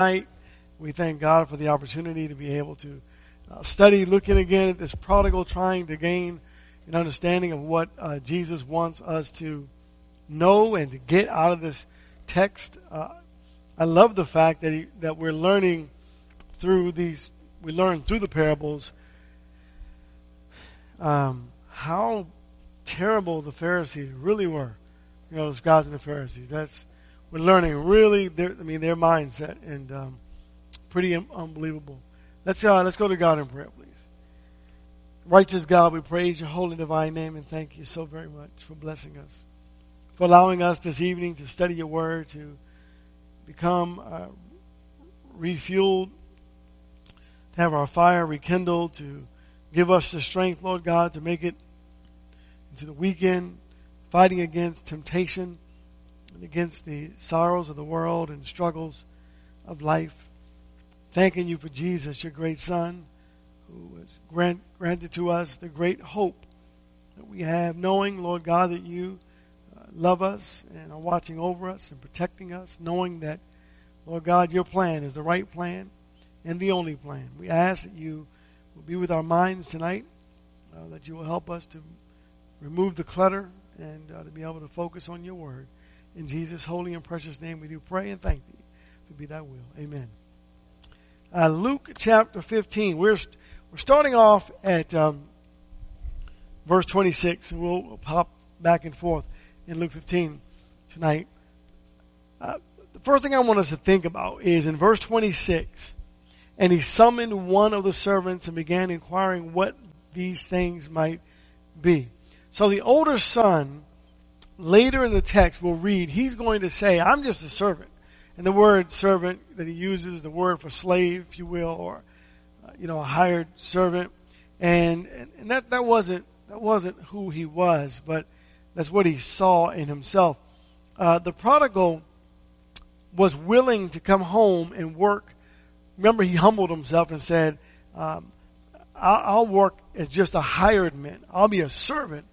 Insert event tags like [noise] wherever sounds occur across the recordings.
tonight. We thank God for the opportunity to be able to uh, study, looking again at this prodigal, trying to gain an understanding of what uh, Jesus wants us to know and to get out of this text. Uh, I love the fact that he, that we're learning through these. We learn through the parables um, how terrible the Pharisees really were. You know, the scribes and the Pharisees. That's we're learning really. Their, I mean, their mindset and um, pretty unbelievable. Let's uh, let's go to God in prayer, please. Righteous God, we praise your holy divine name and thank you so very much for blessing us, for allowing us this evening to study your word, to become uh, refueled, to have our fire rekindled, to give us the strength, Lord God, to make it into the weekend, fighting against temptation and against the sorrows of the world and struggles of life. Thanking you for Jesus, your great Son, who has grant, granted to us the great hope that we have, knowing, Lord God, that you uh, love us and are watching over us and protecting us, knowing that, Lord God, your plan is the right plan and the only plan. We ask that you will be with our minds tonight, uh, that you will help us to remove the clutter and uh, to be able to focus on your word. In Jesus' holy and precious name we do pray and thank thee. To be thy will. Amen. Uh, Luke chapter 15. We're, we're starting off at um, verse 26, and we'll, pop back and forth in Luke 15 tonight. Uh, the first thing I want us to think about is in verse 26, and he summoned one of the servants and began inquiring what these things might be. So the older son, later in the text, we'll read, he's going to say, I'm just a servant. And the word servant that he uses, the word for slave, if you will, or, uh, you know, a hired servant. And, and that, that wasn't, that wasn't who he was, but that's what he saw in himself. Uh, the prodigal was willing to come home and work. Remember, he humbled himself and said, um, I'll, I'll work as just a hired man. I'll be a servant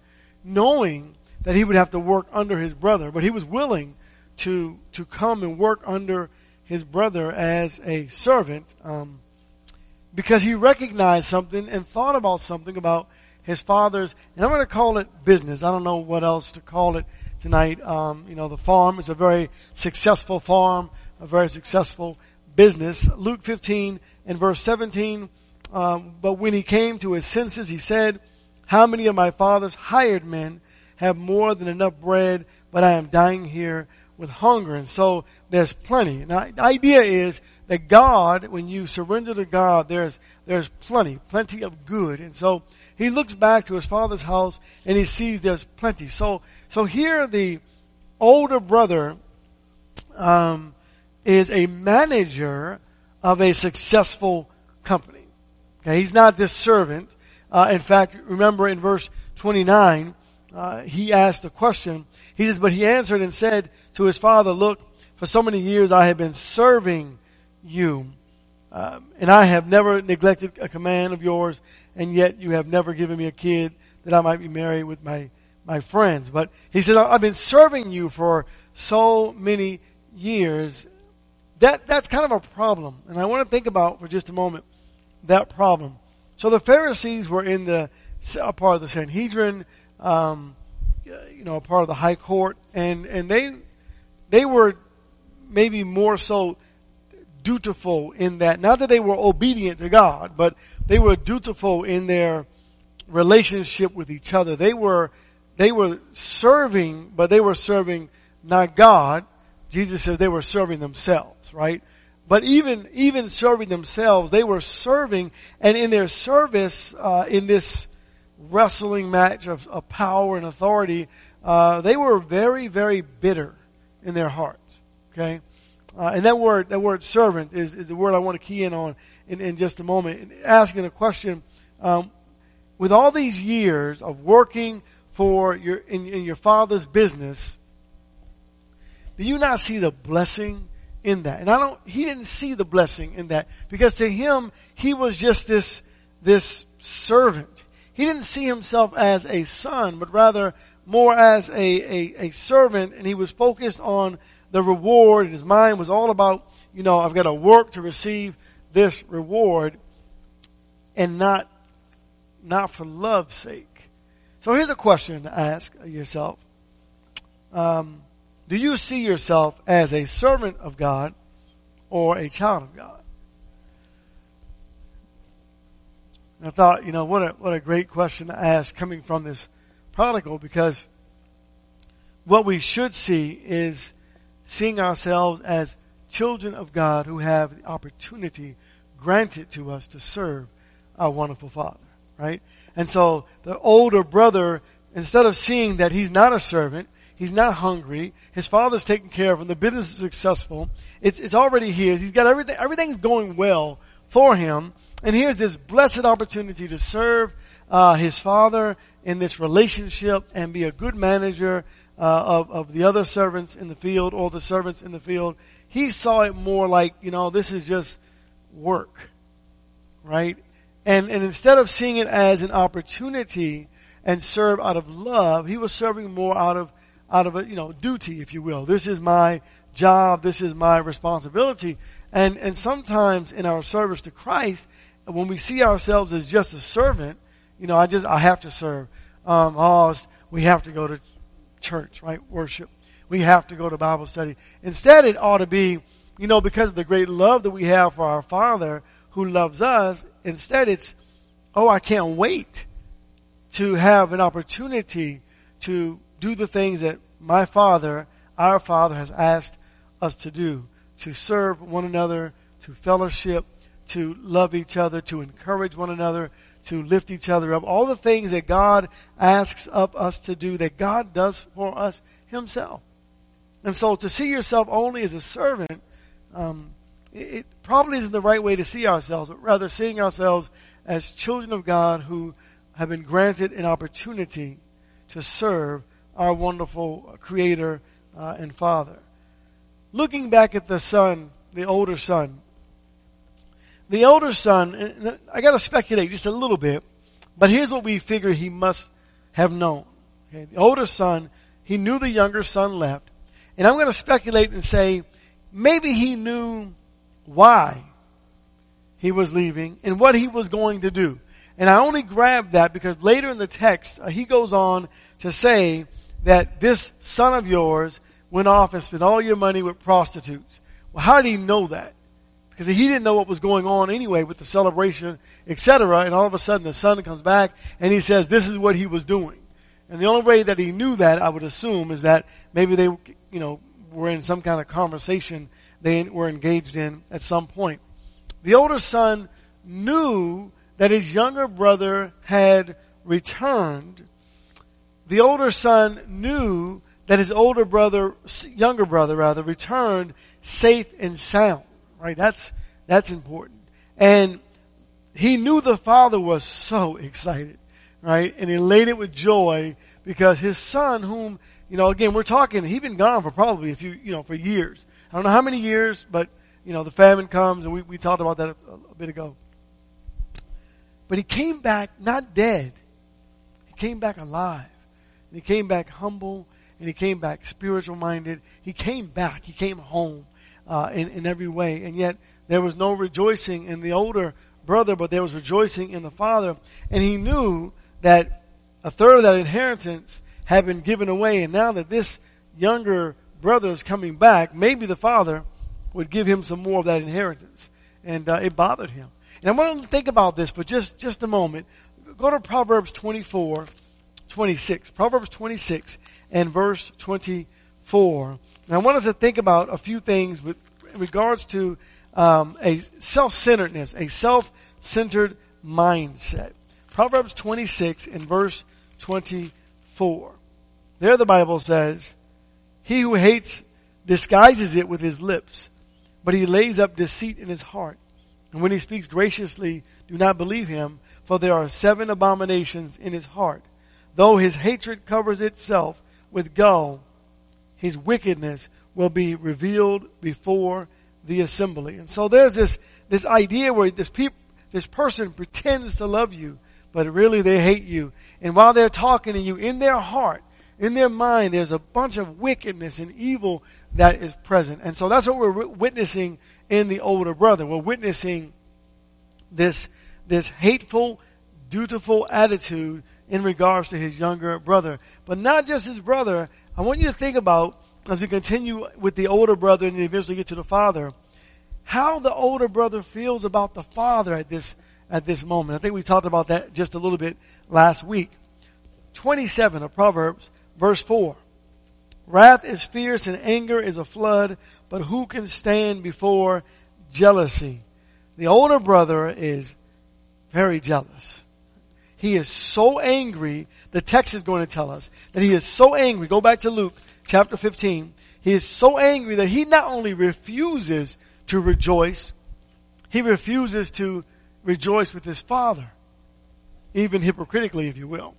knowing that he would have to work under his brother, but he was willing to to come and work under his brother as a servant um, because he recognized something and thought about something about his father's, and I'm going to call it business. I don't know what else to call it tonight. Um, you know, the farm is a very successful farm, a very successful business. Luke 15 and verse 17. Um, but when he came to his senses, he said, how many of my father's hired men have more than enough bread, but I am dying here with hunger? And so there's plenty. Now, the idea is that God, when you surrender to God, there's, there's plenty, plenty of good. And so he looks back to his father's house and he sees there's plenty. So, so here the older brother, um, is a manager of a successful company. Okay, he's not this servant. Uh, in fact, remember in verse 29, uh, he asked the question. He says, but he answered and said to his father, look, for so many years I have been serving you, um, and I have never neglected a command of yours, and yet you have never given me a kid that I might be married with my, my friends. But he said, I've been serving you for so many years. That, that's kind of a problem. And I want to think about for just a moment that problem. So the Pharisees were in the part of the Sanhedrin, um, you know, a part of the high court, and and they they were maybe more so dutiful in that not that they were obedient to God, but they were dutiful in their relationship with each other. They were they were serving, but they were serving not God. Jesus says they were serving themselves, right? But even, even serving themselves, they were serving, and in their service, uh, in this wrestling match of, of power and authority, uh, they were very, very bitter in their hearts. Okay? Uh, and that word, that word servant is, is the word I want to key in on in, in just a moment. Asking a question, um, with all these years of working for your, in, in your father's business, do you not see the blessing in that. And I don't, he didn't see the blessing in that because to him, he was just this, this servant. He didn't see himself as a son, but rather more as a, a, a servant and he was focused on the reward and his mind was all about you know, I've got to work to receive this reward and not, not for love's sake. So here's a question to ask yourself. Um, do you see yourself as a servant of God or a child of God? And I thought, you know, what a, what a great question to ask coming from this prodigal because what we should see is seeing ourselves as children of God who have the opportunity granted to us to serve our wonderful Father, right? And so the older brother, instead of seeing that he's not a servant, he's not hungry, his father's taken care of him, the business is successful, it's, it's already his, he's got everything, everything's going well for him, and here's this blessed opportunity to serve uh, his father in this relationship and be a good manager uh, of, of the other servants in the field or the servants in the field. He saw it more like, you know, this is just work, right? And, and instead of seeing it as an opportunity and serve out of love, he was serving more out of, out of a, you know, duty, if you will. This is my job. This is my responsibility. And, and sometimes in our service to Christ, when we see ourselves as just a servant, you know, I just, I have to serve. Um, oh, we have to go to church, right? Worship. We have to go to Bible study. Instead, it ought to be, you know, because of the great love that we have for our Father who loves us, instead it's, oh, I can't wait to have an opportunity to do the things that my Father, our Father has asked us to do, to serve one another, to fellowship, to love each other, to encourage one another, to lift each other up. All the things that God asks of us to do, that God does for us Himself. And so to see yourself only as a servant, um, it, probably isn't the right way to see ourselves, but rather seeing ourselves as children of God who have been granted an opportunity to serve our wonderful Creator uh, and Father. Looking back at the son, the older son, the older son, I gotta speculate just a little bit, but here's what we figure he must have known. Okay, the older son, he knew the younger son left, and I'm gonna speculate and say, maybe he knew why he was leaving and what he was going to do. And I only grabbed that because later in the text, uh, he goes on to say that this son of yours went off and spent all your money with prostitutes. Well, how did he know that? Because he didn't know what was going on anyway with the celebration, etc. And all of a sudden the son comes back and he says this is what he was doing. And the only way that he knew that, I would assume, is that maybe they, you know, were in some kind of conversation they were engaged in at some point. The older son knew that his younger brother had returned. The older son knew that his older brother, younger brother rather, returned safe and sound right? That's, that's important. And he knew the father was so excited, right? And elated with joy because his son, whom, you know, again, we're talking, he'd been gone for probably a few, you know, for years. I don't know how many years, but, you know, the famine comes and we, we talked about that a, a bit ago. But he came back not dead. He came back alive. And he came back humble and he came back spiritual minded. He came back. He came home uh, in, in every way. And yet there was no rejoicing in the older brother, but there was rejoicing in the father. And he knew that a third of that inheritance had been given away. And now that this younger brother is coming back, maybe the father would give him some more of that inheritance. And uh, it bothered him. And I want to think about this for just, just a moment. Go to Proverbs 24, 26. Proverbs 26 and verse 24. And I want us to think about a few things with regards to um, a self-centeredness, a self-centered mindset. Proverbs 26 in verse 24. There the Bible says, He who hates disguises it with his lips, but he lays up deceit in his heart. And when he speaks graciously, do not believe him, for there are seven abominations in his heart. Though his hatred covers itself with gall, his wickedness will be revealed before the assembly. And so there's this, this idea where this peop, this person pretends to love you, but really they hate you. And while they're talking to you in their heart, in their mind, there's a bunch of wickedness and evil that is present. And so that's what we're witnessing in the older brother. We're witnessing this, this hateful, dutiful attitude in regards to his younger brother. But not just his brother. I want you to think about, as we continue with the older brother and eventually get to the father, how the older brother feels about the father at this, at this moment. I think we talked about that just a little bit last week. 27 of Proverbs, verse 4. Wrath is fierce and anger is a flood, but who can stand before jealousy? The older brother is very jealous. He is so angry, the text is going to tell us that he is so angry. Go back to Luke chapter 15. He is so angry that he not only refuses to rejoice, he refuses to rejoice with his father, even hypocritically, if you will.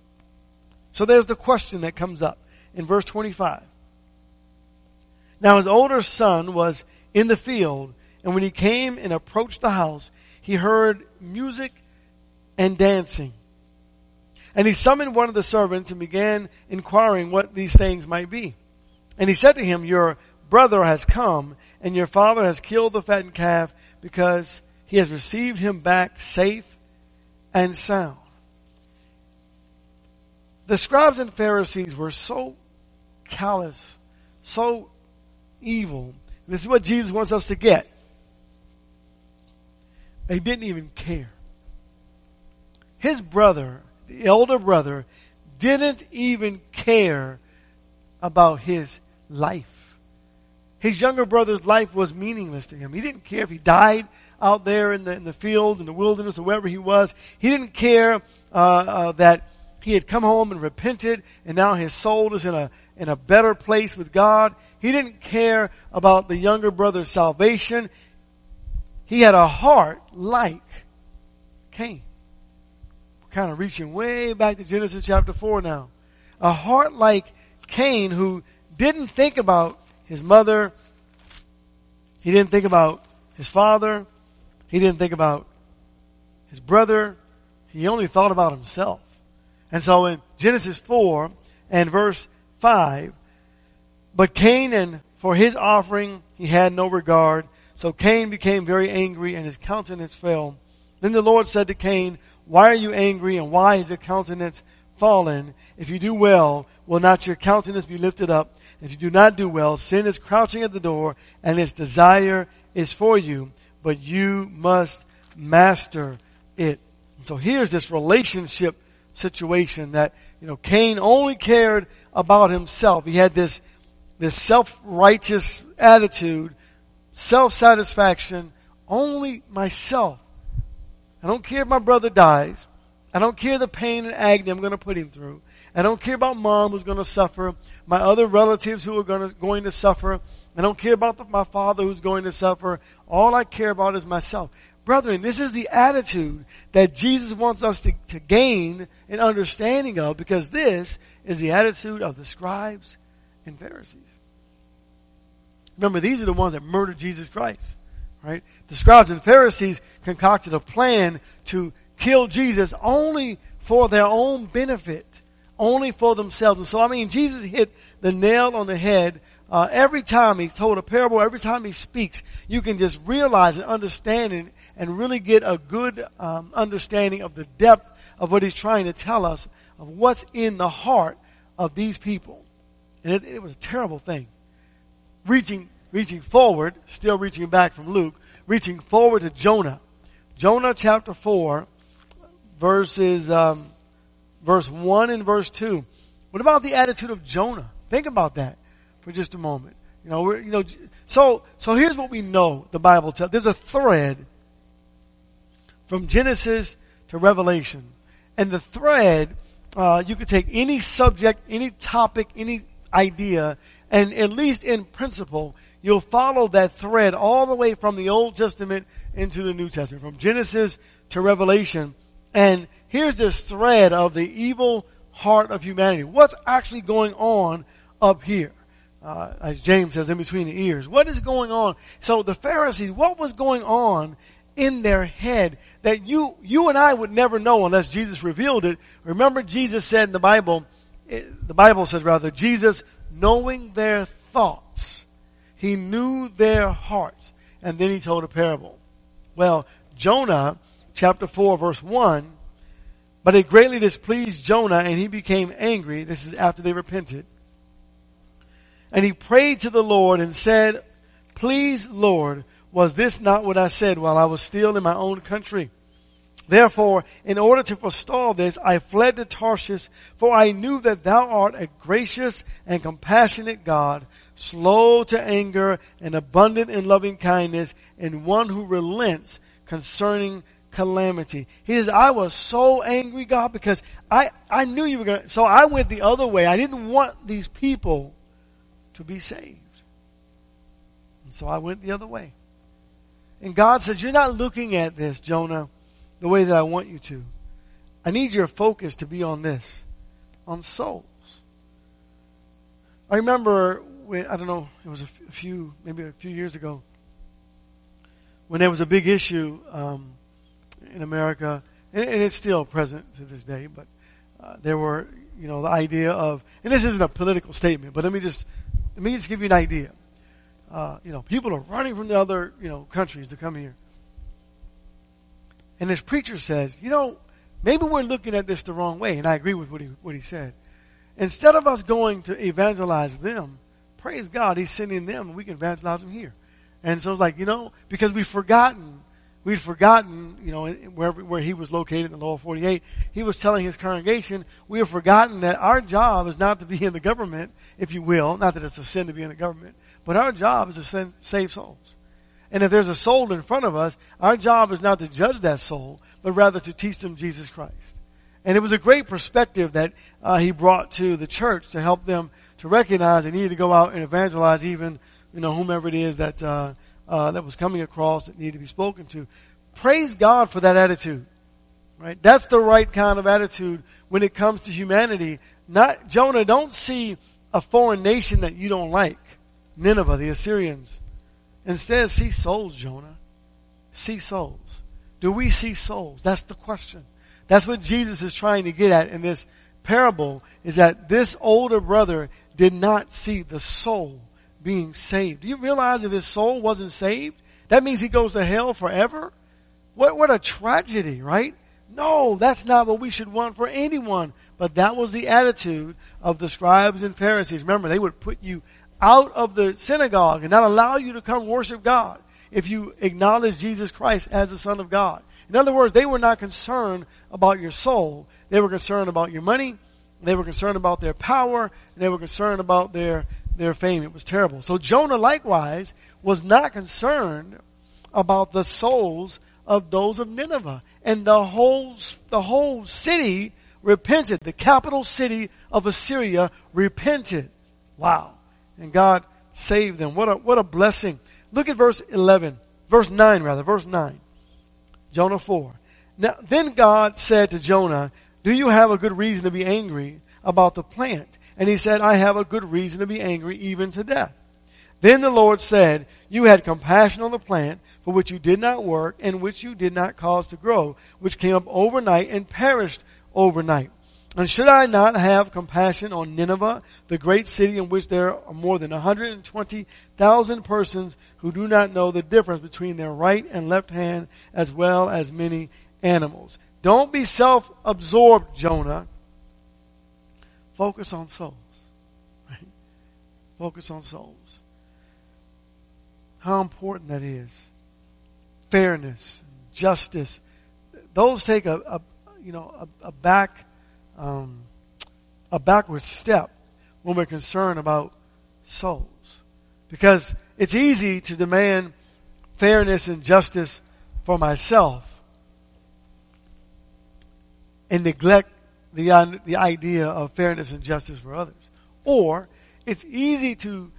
So there's the question that comes up in verse 25. Now his older son was in the field, and when he came and approached the house, he heard music and dancing. And he summoned one of the servants and began inquiring what these things might be. And he said to him, Your brother has come, and your father has killed the fattened calf because he has received him back safe and sound. The scribes and Pharisees were so callous, so evil. This is what Jesus wants us to get. They didn't even care. His brother, the elder brother, didn't even care about his life. His younger brother's life was meaningless to him. He didn't care if he died out there in the, in the field, in the wilderness, or wherever he was. He didn't care uh, uh, that he had come home and repented, and now his soul is in a in a better place with God. He didn't care about the younger brother's salvation. He had a heart like Cain. Kind of reaching way back to Genesis chapter 4 now. A heart like Cain who didn't think about his mother. He didn't think about his father. He didn't think about his brother. He only thought about himself. And so in Genesis 4 and verse 5, but Cain and for his offering he had no regard. So Cain became very angry and his countenance fell. Then the Lord said to Cain, why are you angry and why is your countenance fallen? If you do well, will not your countenance be lifted up? If you do not do well, sin is crouching at the door and its desire is for you, but you must master it. And so here's this relationship situation that, you know, Cain only cared about himself. He had this, this self-righteous attitude, self-satisfaction, only myself. I don't care if my brother dies. I don't care the pain and agony I'm going to put him through. I don't care about mom who's going to suffer, my other relatives who are going to, going to suffer. I don't care about the, my father who's going to suffer. All I care about is myself. Brethren, this is the attitude that Jesus wants us to, to gain an understanding of because this is the attitude of the scribes and Pharisees. Remember, these are the ones that murdered Jesus Christ, right? The scribes and Pharisees concocted a plan to kill Jesus only for their own benefit, only for themselves. And so, I mean, Jesus hit the nail on the head uh, every time he told a parable, every time he speaks, you can just realize and understand and, and really get a good um, understanding of the depth of what he's trying to tell us of what's in the heart of these people. And it, it was a terrible thing. Reaching, reaching forward, still reaching back from Luke, reaching forward to Jonah. Jonah chapter 4, verses, um, verse 1 and verse 2. What about the attitude of Jonah? Think about that for just a moment. You know, you know, so, so here's what we know the Bible tells. There's a thread from Genesis to Revelation. And the thread, uh, you could take any subject, any topic, any idea, and at least in principle, you'll follow that thread all the way from the Old Testament into the New Testament, from Genesis to Revelation. And here's this thread of the evil heart of humanity. What's actually going on up here? uh, as James says, in between the ears. What is going on? So the Pharisees, what was going on in their head that you, you and I would never know unless Jesus revealed it. Remember Jesus said in the Bible, it, the Bible says rather, Jesus knowing their thoughts, he knew their hearts, and then he told a parable. Well, Jonah, chapter 4, verse 1, but it greatly displeased Jonah, and he became angry. This is after they repented. And he prayed to the Lord and said, Please, Lord, was this not what I said while I was still in my own country? Therefore, in order to forestall this, I fled to Tarshish, for I knew that thou art a gracious and compassionate God, slow to anger and abundant in loving kindness, and one who relents concerning calamity. He says, I was so angry, God, because I, I knew you were going to, so I went the other way. I didn't want these people to be saved. And so I went the other way. And God says, you're not looking at this, Jonah the way that I want you to. I need your focus to be on this, on souls. I remember I don't know, it was a few, maybe a few years ago, when there was a big issue um, in America, and, and, it's still present to this day, but uh, there were, you know, the idea of, and this isn't a political statement, but let me just, let me just give you an idea. Uh, you know, people are running from the other, you know, countries to come here. And this preacher says, you know, maybe we're looking at this the wrong way. And I agree with what he, what he said. Instead of us going to evangelize them, praise God, he's sending them and we can evangelize them here. And so it's like, you know, because we've forgotten, we'd forgotten, you know, wherever, where he was located in the lower 48, he was telling his congregation, we have forgotten that our job is not to be in the government, if you will, not that it's a sin to be in the government, but our job is to send, save souls. And if there's a soul in front of us, our job is not to judge that soul, but rather to teach them Jesus Christ. And it was a great perspective that uh, he brought to the church to help them to recognize they needed to go out and evangelize even, you know, whomever it is that uh, uh, that was coming across that needed to be spoken to. Praise God for that attitude. Right? That's the right kind of attitude when it comes to humanity. Not Jonah, don't see a foreign nation that you don't like. Nineveh, the Assyrians. Instead, see souls, Jonah. See souls. Do we see souls? That's the question. That's what Jesus is trying to get at in this parable is that this older brother did not see the soul being saved. Do you realize if his soul wasn't saved, that means he goes to hell forever? What, what a tragedy, right? No, that's not what we should want for anyone. But that was the attitude of the scribes and Pharisees. Remember, they would put you out of the synagogue and not allow you to come worship God if you acknowledge Jesus Christ as the Son of God. In other words, they were not concerned about your soul. They were concerned about your money. They were concerned about their power. They were concerned about their, their fame. It was terrible. So Jonah likewise was not concerned about the souls of those of Nineveh. And the whole, the whole city repented. The capital city of Assyria repented. Wow and God saved them. What a, what a blessing. Look at verse 11, verse 9 rather, verse 9. Jonah 4. Now, then God said to Jonah, do you have a good reason to be angry about the plant? And he said, I have a good reason to be angry even to death. Then the Lord said, you had compassion on the plant for which you did not work and which you did not cause to grow, which came up overnight and perished overnight. And should I not have compassion on Nineveh, the great city in which there are more than 120,000 persons who do not know the difference between their right and left hand, as well as many animals? Don't be self-absorbed, Jonah. Focus on souls. Right? Focus on souls. How important that is. Fairness, justice. Those take a, a you know, a, a back um, a backward step when we're concerned about souls. Because it's easy to demand fairness and justice for myself and neglect the, the idea of fairness and justice for others. Or it's easy to,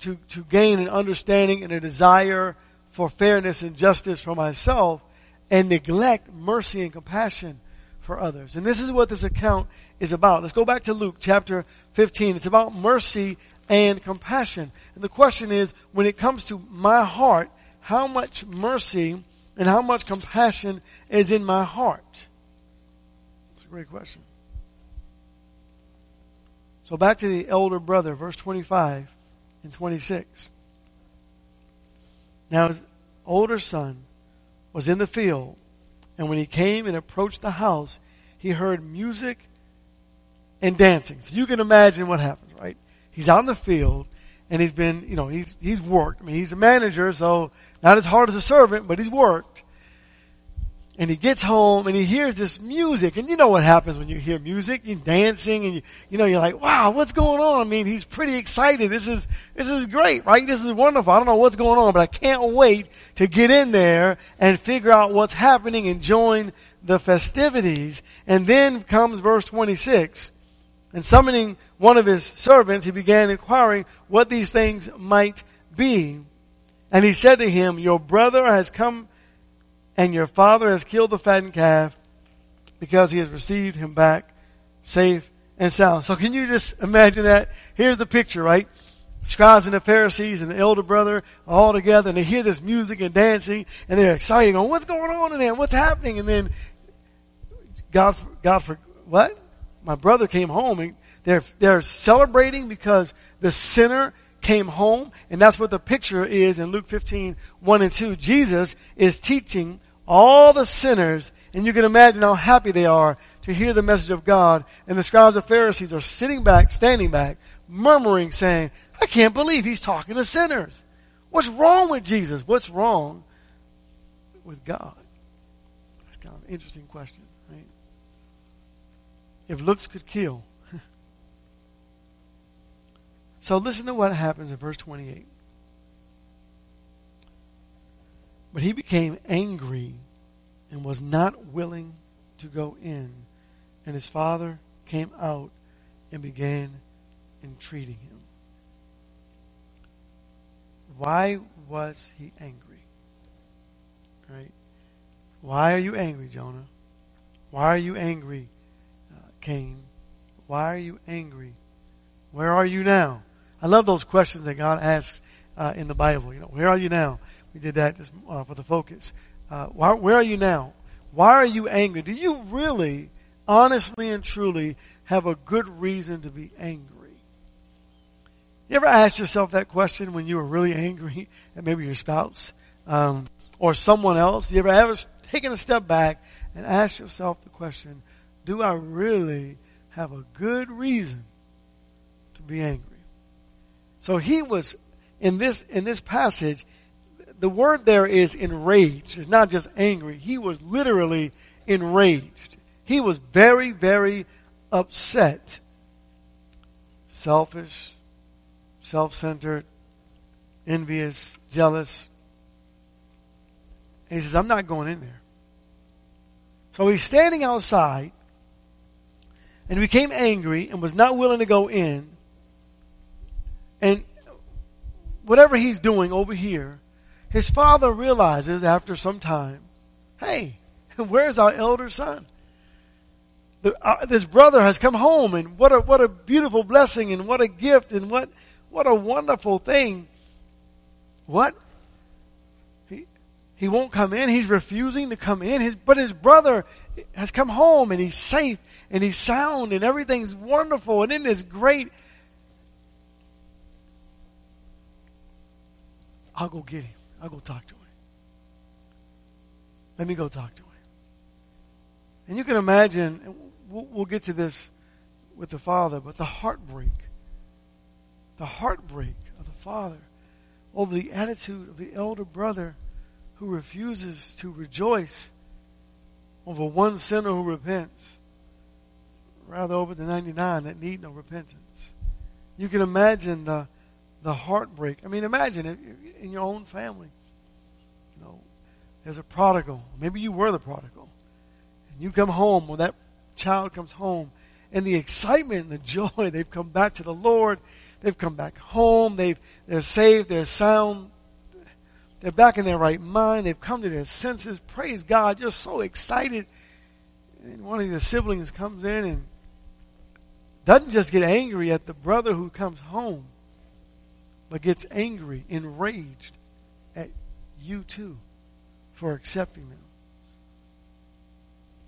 to, to gain an understanding and a desire for fairness and justice for myself and neglect mercy and compassion for others. And this is what this account is about. Let's go back to Luke chapter 15. It's about mercy and compassion. And the question is, when it comes to my heart, how much mercy and how much compassion is in my heart? It's a great question. So back to the elder brother, verse 25 and 26. Now his older son was in the field, and when he came and approached the house, he heard music and dancing. So you can imagine what happens, right? He's out in the field, and he's been, you know, he's, he's worked. I mean, he's a manager, so not as hard as a servant, but he's worked. And he gets home and he hears this music. And you know what happens when you hear music? You're dancing and you, you know, you're like, wow, what's going on? I mean, he's pretty excited. This is, this is great, right? This is wonderful. I don't know what's going on, but I can't wait to get in there and figure out what's happening and join the festivities. And then comes verse 26. And summoning one of his servants, he began inquiring what these things might be. And he said to him, your brother has come and your father has killed the fattened calf because he has received him back safe and sound. So can you just imagine that? Here's the picture, right? Scribes and the Pharisees and the elder brother all together and they hear this music and dancing and they're excited going, what's going on in there? What's happening? And then God, God for, what? My brother came home and they're, they're celebrating because the sinner came home and that's what the picture is in Luke 15, 1 and 2. Jesus is teaching all the sinners, and you can imagine how happy they are to hear the message of God. And the scribes and Pharisees are sitting back, standing back, murmuring, saying, I can't believe he's talking to sinners. What's wrong with Jesus? What's wrong with God? That's kind of an interesting question, right? If looks could kill. So listen to what happens in verse 28. But he became angry and was not willing to go in. And his father came out and began entreating him. Why was he angry? Right? Why are you angry, Jonah? Why are you angry, uh, Cain? Why are you angry? Where are you now? I love those questions that God asks uh, in the Bible. You know, where are you now? We did that this, uh, for the focus. Uh, why, where are you now? Why are you angry? Do you really, honestly and truly, have a good reason to be angry? You ever ask yourself that question when you were really angry [laughs] at maybe your spouse um, or someone else? You ever ever taken a step back and asked yourself the question: Do I really have a good reason to be angry? So he was in this in this passage the word there is enraged. It's not just angry. He was literally enraged. He was very, very upset. Selfish, self-centered, envious, jealous. And he says, I'm not going in there. So he's standing outside and became angry and was not willing to go in. And whatever he's doing over here, his father realizes after some time, hey, [laughs] where's our elder son? The, uh, this brother has come home and what a, what a beautiful blessing and what a gift and what, what a wonderful thing. What? He, he won't come in. He's refusing to come in. His, but his brother has come home and he's safe and he's sound and everything's wonderful and in this great. I'll go get him. I'll go talk to him. Let me go talk to him. And you can imagine, we'll, we'll get to this with the father, but the heartbreak, the heartbreak of the father over the attitude of the elder brother who refuses to rejoice over one sinner who repents, rather over the 99 that need no repentance. You can imagine the the heartbreak. I mean, imagine it in your own family. You know, there's a prodigal. Maybe you were the prodigal. And you come home when that child comes home and the excitement and the [laughs] joy, they've come back to the Lord. They've come back home. They've, they're saved. They're sound. They're back in their right mind. They've come to their senses. Praise God. You're so excited. And one of the siblings comes in and doesn't just get angry at the brother who comes home but gets angry, enraged at you too for accepting them.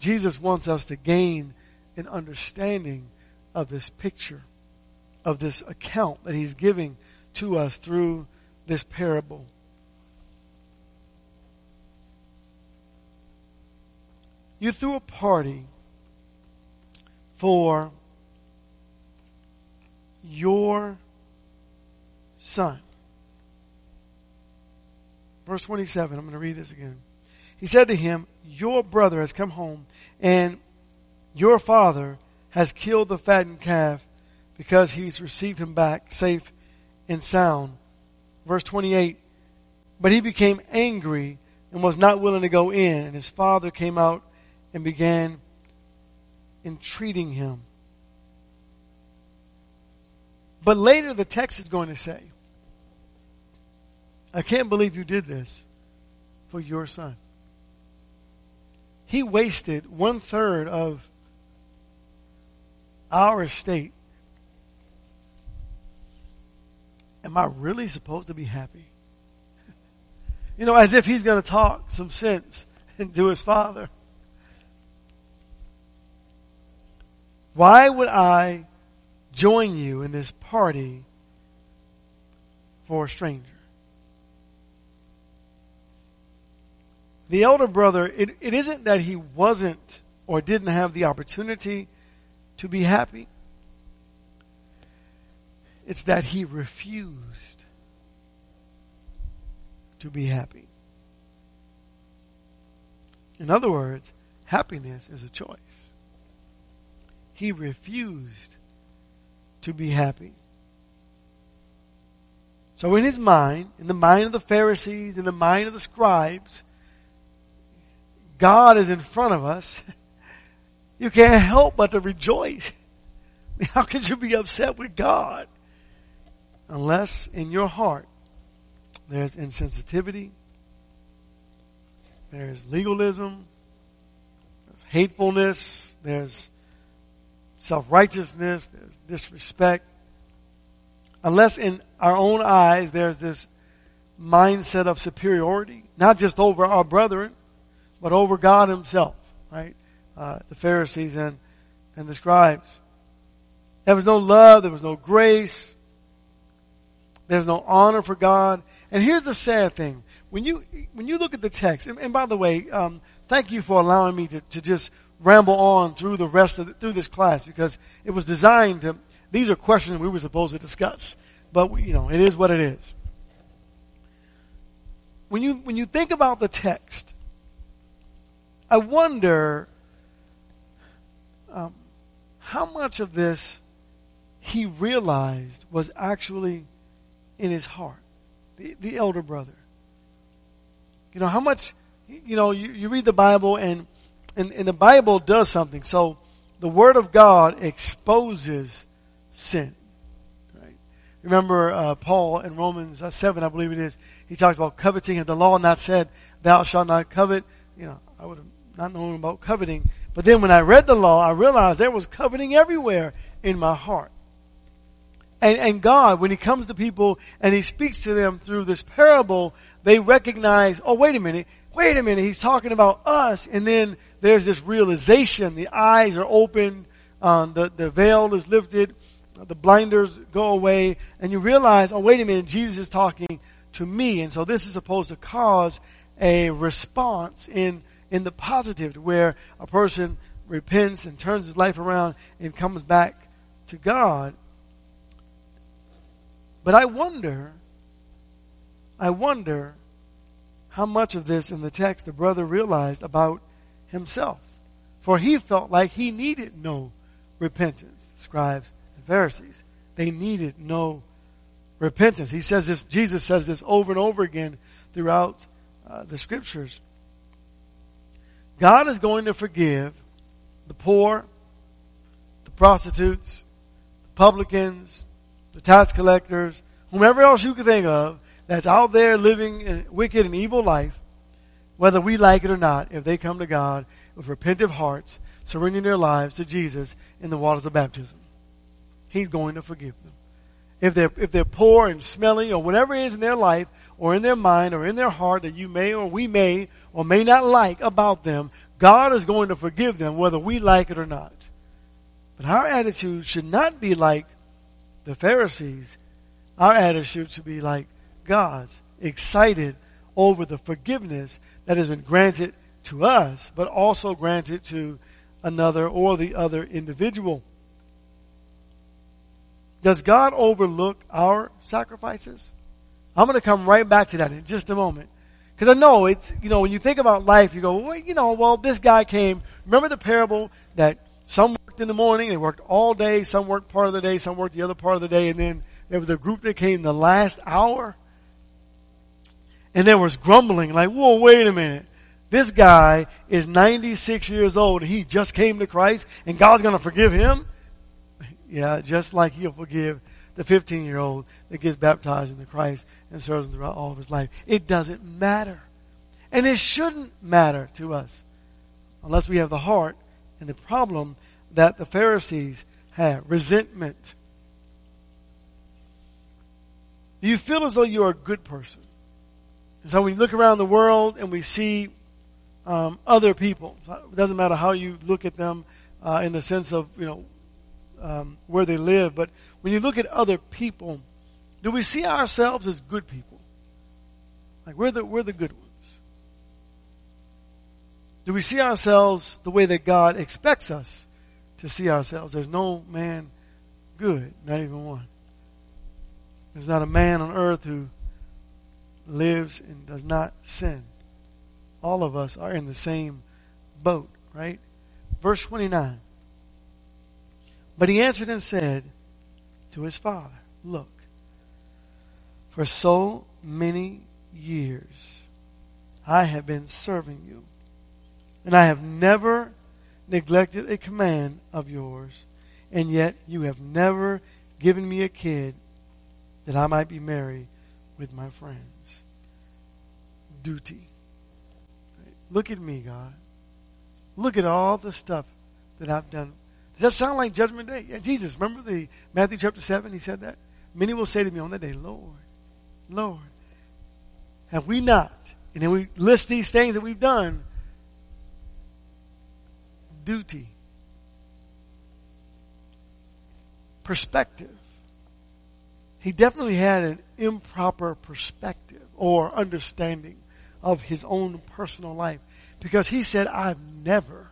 Jesus wants us to gain an understanding of this picture of this account that he's giving to us through this parable. You threw a party for your son. Verse 27, I'm going to read this again. He said to him, Your brother has come home, and your father has killed the fattened calf because he's received him back safe and sound. Verse 28, But he became angry and was not willing to go in, and his father came out and began entreating him. But later the text is going to say, I can't believe you did this for your son. He wasted one third of our estate. Am I really supposed to be happy? You know, as if he's going to talk some sense into his father. Why would I join you in this party for a stranger? The elder brother, it, it isn't that he wasn't or didn't have the opportunity to be happy. It's that he refused to be happy. In other words, happiness is a choice. He refused to be happy. So in his mind, in the mind of the Pharisees, in the mind of the scribes, God is in front of us. [laughs] You can't help but to rejoice. [laughs] How could you be upset with God? Unless in your heart there's insensitivity, there's legalism, there's hatefulness, there's self-righteousness, there's disrespect. Unless in our own eyes there's this mindset of superiority, not just over our brethren, but over God himself, right? Uh, the Pharisees and, and the scribes. There was no love, there was no grace, there's no honor for God. And here's the sad thing. When you, when you look at the text, and, and by the way, um, thank you for allowing me to, to just ramble on through the rest of the, through this class because it was designed to, these are questions we were supposed to discuss. But, you know, it is what it is. When you, when you think about the text, I wonder um, how much of this he realized was actually in his heart, the, the elder brother. You know, how much, you know, you, you read the Bible and and, and the Bible does something. So the Word of God exposes sin. Right? Remember uh, Paul in Romans uh, 7, I believe it is, he talks about coveting and the law not said, thou shalt not covet. You know, I would have not knowing about coveting. But then when I read the law, I realized there was coveting everywhere in my heart. And, and God, when He comes to people and He speaks to them through this parable, they recognize, oh, wait a minute, wait a minute, He's talking about us. And then there's this realization. The eyes are opened, um, the, the veil is lifted, the blinders go away, and you realize, oh, wait a minute, Jesus is talking to me. And so this is supposed to cause a response in, in the positive, where a person repents and turns his life around and comes back to God. But I wonder, I wonder how much of this in the text the brother realized about himself. For he felt like he needed no repentance, scribes and Pharisees. They needed no repentance. He says this, Jesus says this over and over again throughout uh, the scriptures. God is going to forgive the poor, the prostitutes, the publicans, the tax collectors, whomever else you can think of that's out there living a wicked and evil life whether we like it or not, if they come to God with repentant hearts, surrendering their lives to Jesus in the waters of baptism, He's going to forgive them. If they're, if they're poor and smelly or whatever it is in their life or in their mind or in their heart that you may or we may or may not like about them, God is going to forgive them whether we like it or not. But our attitude should not be like the Pharisees, our attitude should be like God's, excited over the forgiveness that has been granted to us, but also granted to another or the other individual. Does God overlook our sacrifices? I'm going to come right back to that in just a moment. Because I know it's, you know, when you think about life, you go, well, you know, well, this guy came. Remember the parable that some worked in the morning, they worked all day, some worked part of the day, some worked the other part of the day, and then there was a group that came the last hour. And there was grumbling, like, whoa, wait a minute. This guy is 96 years old and he just came to Christ and God's going to forgive him? [laughs] Yeah, just like he'll forgive the 15 year old that gets baptized into Christ and serves him throughout all of his life. It doesn't matter. And it shouldn't matter to us unless we have the heart and the problem that the Pharisees had resentment. You feel as though you're a good person? And so when you look around the world and we see um, other people, it doesn't matter how you look at them uh, in the sense of, you know, um, where they live. But when you look at other people, do we see ourselves as good people? Like we're the, we're the good ones. Do we see ourselves the way that God expects us to see ourselves? There's no man good, not even one. There's not a man on earth who lives and does not sin. All of us are in the same boat, right? Verse 29. But he answered and said to his father, Look, for so many years I have been serving you, and I have never neglected a command of yours, and yet you have never given me a kid that I might be married with my friends. Duty. Look at me, God. Look at all the stuff that I've done does that sound like Judgment Day? Yeah, Jesus, remember the Matthew chapter 7? He said that. Many will say to me on that day, Lord, Lord, have we not? And then we list these things that we've done. Duty. Perspective. He definitely had an improper perspective or understanding of his own personal life because he said, I've never,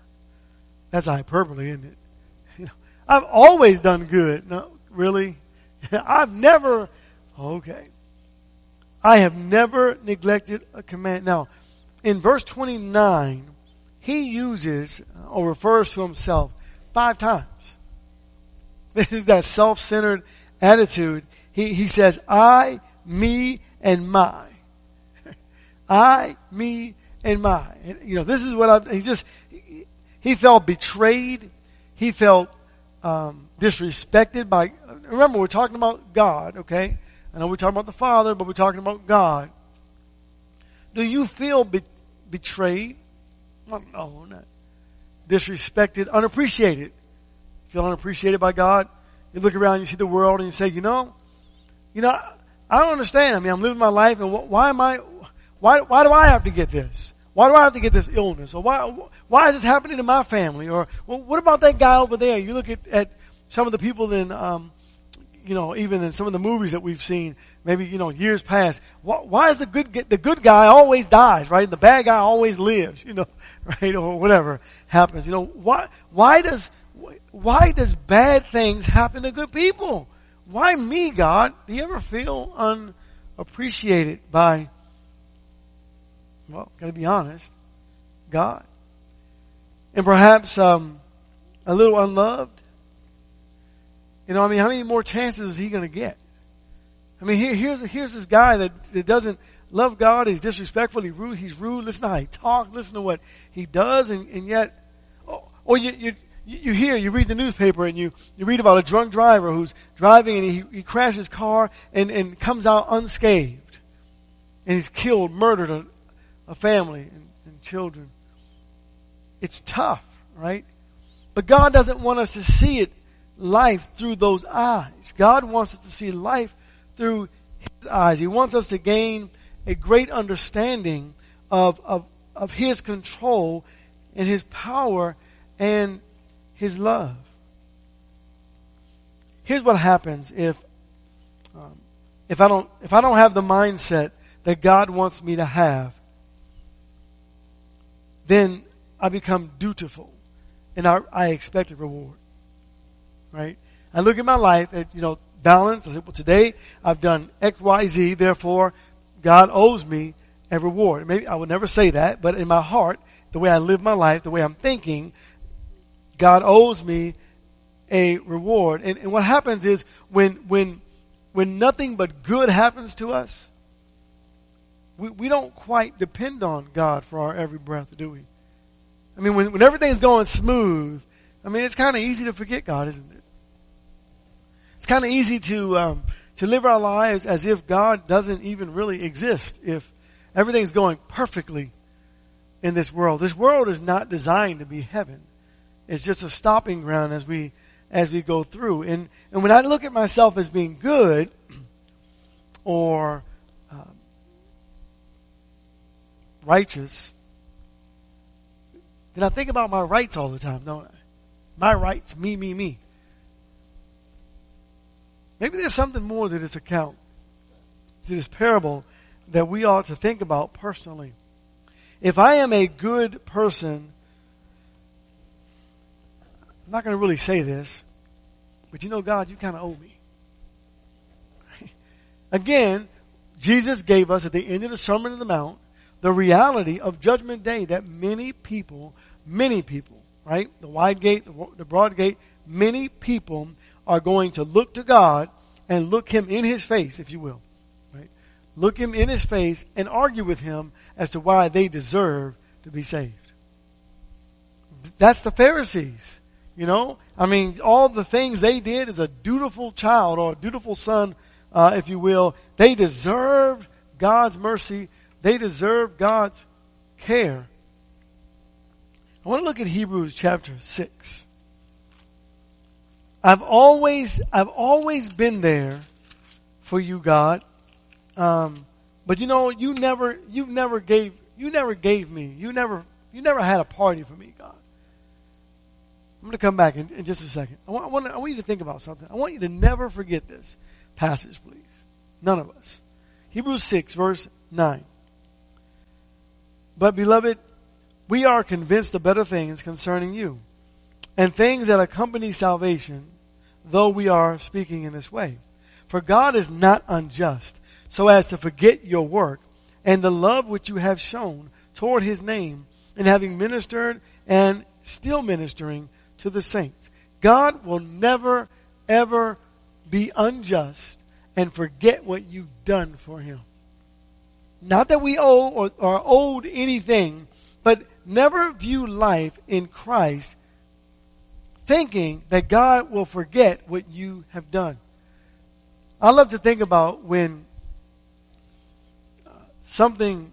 that's hyperbole, isn't it? [laughs] I've always done good. No, really? [laughs] I've never, okay. I have never neglected a command. Now, in verse 29, he uses or refers to himself five times. [laughs] This is that self-centered attitude. He, he says, I, me, and my. [laughs] I, me, and my. And, you know, this is what I, he just, he, he felt betrayed. He felt um, disrespected by. Remember, we're talking about God, okay? I know we're talking about the Father, but we're talking about God. Do you feel be- betrayed? Well, no, not disrespected, unappreciated. Feel unappreciated by God? You look around, you see the world, and you say, you know, you know, I don't understand. I mean, I'm living my life, and why am I? Why why do I have to get this? Why do I have to get this illness? Or why, why is this happening to my family? Or, well, what about that guy over there? You look at, at some of the people in, um, you know, even in some of the movies that we've seen, maybe, you know, years past. Why, why is the good, the good guy always dies, right? The bad guy always lives, you know, [laughs] right? Or whatever happens. You know, why, why does, why does bad things happen to good people? Why me, God? Do you ever feel unappreciated by well, got to be honest, God. And perhaps um, a little unloved. You know, I mean, how many more chances is he going to get? I mean, here, here's here's this guy that, that doesn't love God. He's disrespectful. He's rude. He's rude. Listen to how he talks. Listen to what he does, and, and yet, oh, or you, you you hear, you read the newspaper, and you you read about a drunk driver who's driving and he he crashes his car and and comes out unscathed, and he's killed, murdered a, a family and, and children. It's tough, right? But God doesn't want us to see it life through those eyes. God wants us to see life through His eyes. He wants us to gain a great understanding of, of, of His control and His power and His love. Here's what happens if um, if I don't if I don't have the mindset that God wants me to have, then I become dutiful, and I, I expect a reward. Right? I look at my life at you know balance. I say, well, today I've done X, Y, Z. Therefore, God owes me a reward. Maybe I would never say that, but in my heart, the way I live my life, the way I'm thinking, God owes me a reward. And, and what happens is when when when nothing but good happens to us, we, we don't quite depend on God for our every breath, do we? I mean, when, when everything's going smooth, I mean, it's kind of easy to forget God, isn't it? It's kind of easy to um, to live our lives as if God doesn't even really exist. If everything's going perfectly in this world, this world is not designed to be heaven. It's just a stopping ground as we as we go through. And, and when I look at myself as being good [clears throat] or um, righteous, then I think about my rights all the time, don't I? My rights, me, me, me. Maybe there's something more to this account, to this parable, that we ought to think about personally. If I am a good person, I'm not going to really say this, but you know, God, you kind of owe me. [laughs] Again, Jesus gave us at the end of the Sermon on the Mount the reality of Judgment Day that many people, many people, right? The wide gate, the broad gate, many people are going to look to God and look Him in His face, if you will, right? Look Him in His face and argue with Him as to why they deserve to be saved. That's the Pharisees. You know, I mean, all the things they did as a dutiful child or a dutiful son, uh, if you will, they deserved God's mercy. They deserve God's care. I want to look at Hebrews chapter 6. I've always, I've always been there for you, God. Um, but you know, you never, you never gave, you never gave me, you never, you never had a party for me, God. I'm going to come back in, in just a second. I want, I, want, I want you to think about something. I want you to never forget this passage, please. None of us. Hebrews 6, verse 9. But, beloved, we are convinced of better things concerning you, and things that accompany salvation, though we are speaking in this way. For God is not unjust, so as to forget your work and the love which you have shown toward his name, in having ministered and still ministering to the saints. God will never, ever be unjust and forget what you've done for him. Not that we owe or are owed anything, but never view life in Christ thinking that God will forget what you have done. I love to think about when uh, something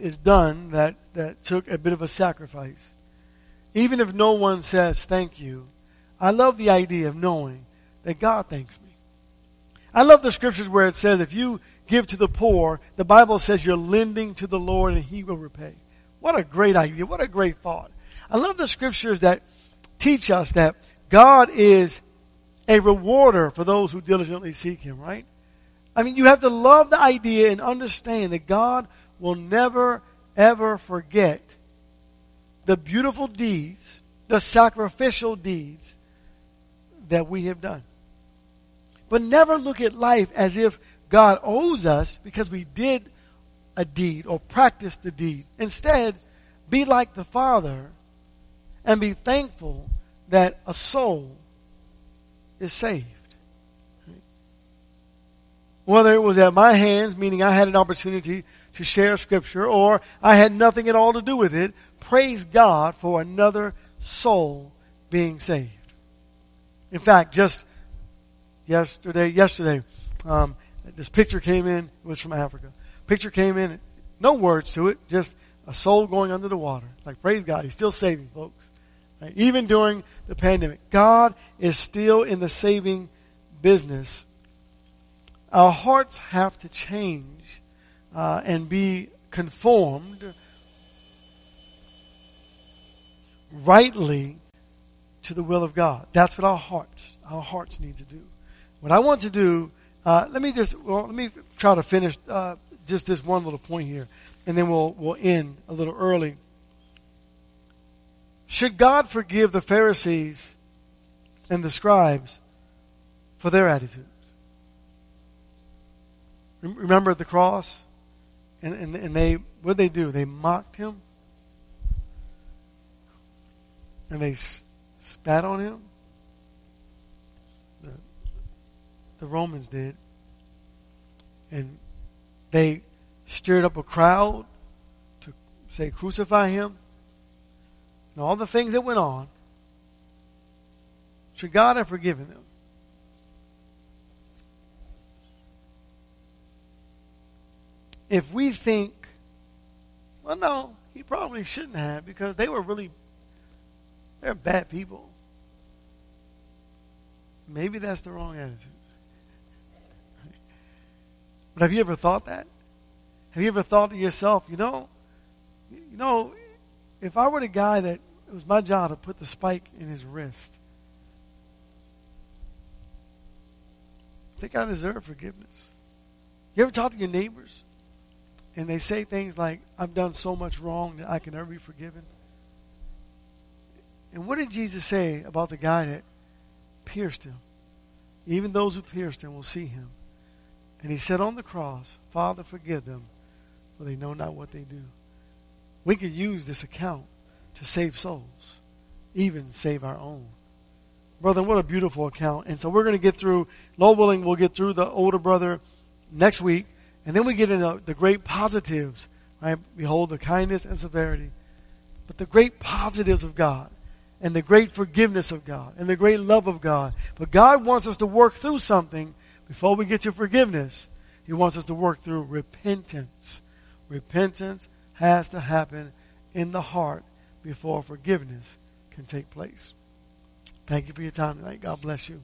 is done that, that took a bit of a sacrifice. Even if no one says thank you, I love the idea of knowing that God thanks me. I love the scriptures where it says if you give to the poor, the Bible says you're lending to the Lord and He will repay. What a great idea. What a great thought. I love the scriptures that teach us that God is a rewarder for those who diligently seek Him, right? I mean, you have to love the idea and understand that God will never, ever forget the beautiful deeds, the sacrificial deeds that we have done. But never look at life as if God owes us because we did a deed or practiced the deed. Instead, be like the Father and be thankful that a soul is saved. Whether it was at my hands, meaning I had an opportunity to share scripture, or I had nothing at all to do with it, praise God for another soul being saved. In fact, just yesterday, yesterday, um, this picture came in. It was from Africa. Picture came in. No words to it. Just a soul going under the water. Like praise God, He's still saving folks. Even during the pandemic, God is still in the saving business. Our hearts have to change uh, and be conformed rightly to the will of God. That's what our hearts, our hearts need to do. What I want to do Uh, let me just well, let me try to finish uh, just this one little point here, and then we'll we'll end a little early. Should God forgive the Pharisees and the scribes for their attitudes? Remember the cross, and and, and they what did they do? They mocked him, and they spat on him The, the Romans did. And they stirred up a crowd to say, crucify him. And all the things that went on. Should God have forgiven them? If we think, well, no, he probably shouldn't have because they were really, they're bad people. Maybe that's the wrong attitude. But have you ever thought that? Have you ever thought to yourself, you know, you know, if I were the guy that it was my job to put the spike in his wrist, I think I deserve forgiveness. You ever talk to your neighbors and they say things like, I've done so much wrong that I can never be forgiven? And what did Jesus say about the guy that pierced him? Even those who pierced him will see him. And he said on the cross, Father, forgive them, for they know not what they do. We could use this account to save souls, even save our own. Brother, what a beautiful account. And so we're going to get through, Lord willing, we'll get through the older brother next week. And then we get into the great positives, right? Behold the kindness and severity. But the great positives of God and the great forgiveness of God and the great love of God. But God wants us to work through something before we get to forgiveness, He wants us to work through repentance. Repentance has to happen in the heart before forgiveness can take place. Thank you for your time tonight. God bless you.